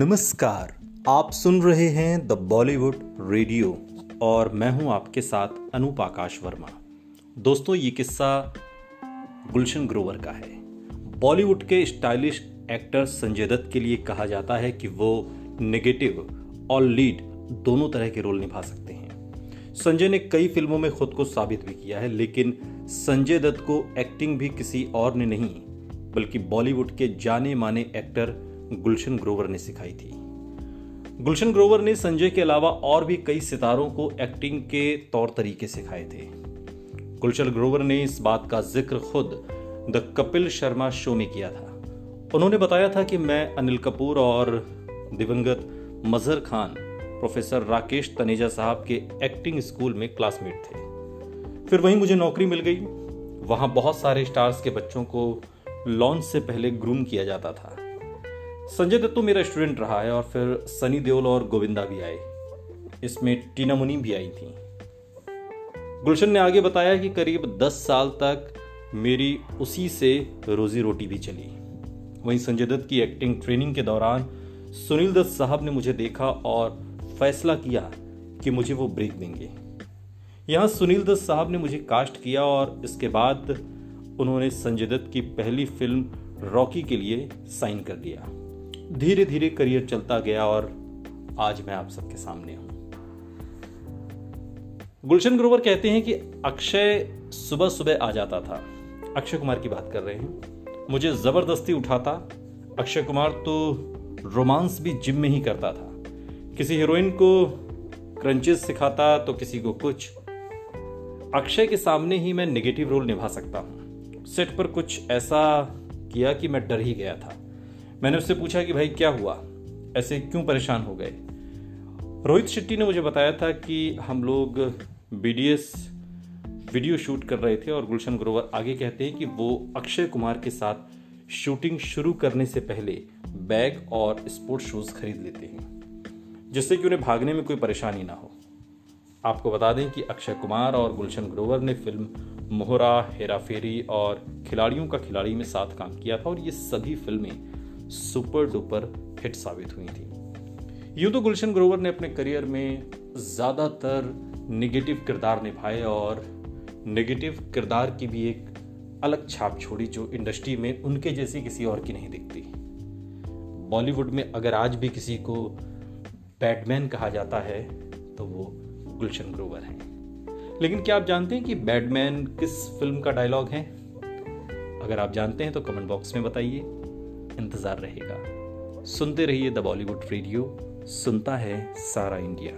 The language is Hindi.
नमस्कार, आप सुन रहे हैं द बॉलीवुड रेडियो और मैं हूँ आपके साथ अनूप आकाश वर्मा। दोस्तों, ये किस्सा गुलशन ग्रोवर का है। बॉलीवुड के स्टाइलिश एक्टर संजय दत्त के लिए कहा जाता है कि वो नेगेटिव और लीड दोनों तरह के रोल निभा सकते हैं। संजय ने कई फ़िल्मों में खुद को साबित भी किया है, लेकिन संजय दत्त को एक्टिंग भी किसी और ने नहीं, बल्कि बॉलीवुड के जाने माने एक्टर गुलशन ग्रोवर ने सिखाई थी। गुलशन ग्रोवर ने संजय के अलावा और भी कई सितारों को एक्टिंग के तौर तरीके सिखाए थे। गुलशन ग्रोवर ने इस बात का ज़िक्र खुद द कपिल शर्मा शो में किया था। उन्होंने बताया था कि मैं अनिल कपूर और दिवंगत मजहर खान, प्रोफेसर राकेश तनेजा साहब के एक्टिंग स्कूल में क्लासमेट थे। फिर वहीं मुझे नौकरी मिल गई। वहाँ बहुत सारे स्टार्स के बच्चों को लॉन्च से पहले ग्रूम किया जाता था। संजय दत्त तो मेरा स्टूडेंट रहा है और फिर सनी देओल और गोविंदा भी आए। इसमें टीना मुनी भी आई थी। गुलशन ने आगे बताया कि करीब 10 साल तक मेरी उसी से रोजी रोटी भी चली। वहीं संजय दत्त की एक्टिंग ट्रेनिंग के दौरान सुनील दत्त साहब ने मुझे देखा और फैसला किया कि मुझे वो ब्रेक देंगे। यहाँ सुनील दत्त साहब ने मुझे कास्ट किया और इसके बाद उन्होंने संजय दत्त की पहली फ़िल्म रॉकी के लिए साइन कर दिया। धीरे धीरे करियर चलता गया और आज मैं आप सबके सामने हूँ। गुलशन ग्रोवर कहते हैं कि अक्षय सुबह सुबह आ जाता था। अक्षय कुमार की बात कर रहे हैं। मुझे ज़बरदस्ती उठाता। अक्षय कुमार तो रोमांस भी जिम में ही करता था। किसी हीरोइन को क्रंचेस सिखाता तो किसी को कुछ। अक्षय के सामने ही मैं नेगेटिव रोल निभा सकता हूँ। सेट पर कुछ ऐसा किया कि मैं डर ही गया था। मैंने उससे पूछा कि भाई क्या हुआ? ऐसे क्यों परेशान हो गए? रोहित शेट्टी ने मुझे बताया था कि हम लोग बीडीएस वीडियो शूट कर रहे थे और गुलशन ग्रोवर आगे कहते हैं कि वो अक्षय कुमार के साथ शूटिंग शुरू करने से पहले बैग और स्पोर्ट्स शूज़ खरीद लेते हैं, जिससे कि उन्हें भागने में कोई परेशानी ना हो। आपको बता दें कि अक्षय कुमार और गुलशन ग्रोवर ने फ़िल्म मोहरा, हेरा फेरी और खिलाड़ियों का खिलाड़ी में साथ काम किया था और ये सभी फ़िल्में सुपर डुपर हिट साबित हुई थी। यूँ तो गुलशन ग्रोवर ने अपने करियर में ज़्यादातर निगेटिव किरदार निभाए और नेगेटिव किरदार की भी एक अलग छाप छोड़ी जो इंडस्ट्री में उनके जैसी किसी और की नहीं दिखती। बॉलीवुड में अगर आज भी किसी को बैटमैन कहा जाता है तो वो गुलशन ग्रोवर हैं। लेकिन क्या आप जानते हैं कि बैटमैन किस फ़िल्म का डायलॉग है? अगर आप जानते हैं तो कमेंट बॉक्स में बताइए। इंतज़ार रहेगा। सुनते रहिए द बॉलीवुड रेडियो सुनता है सारा इंडिया।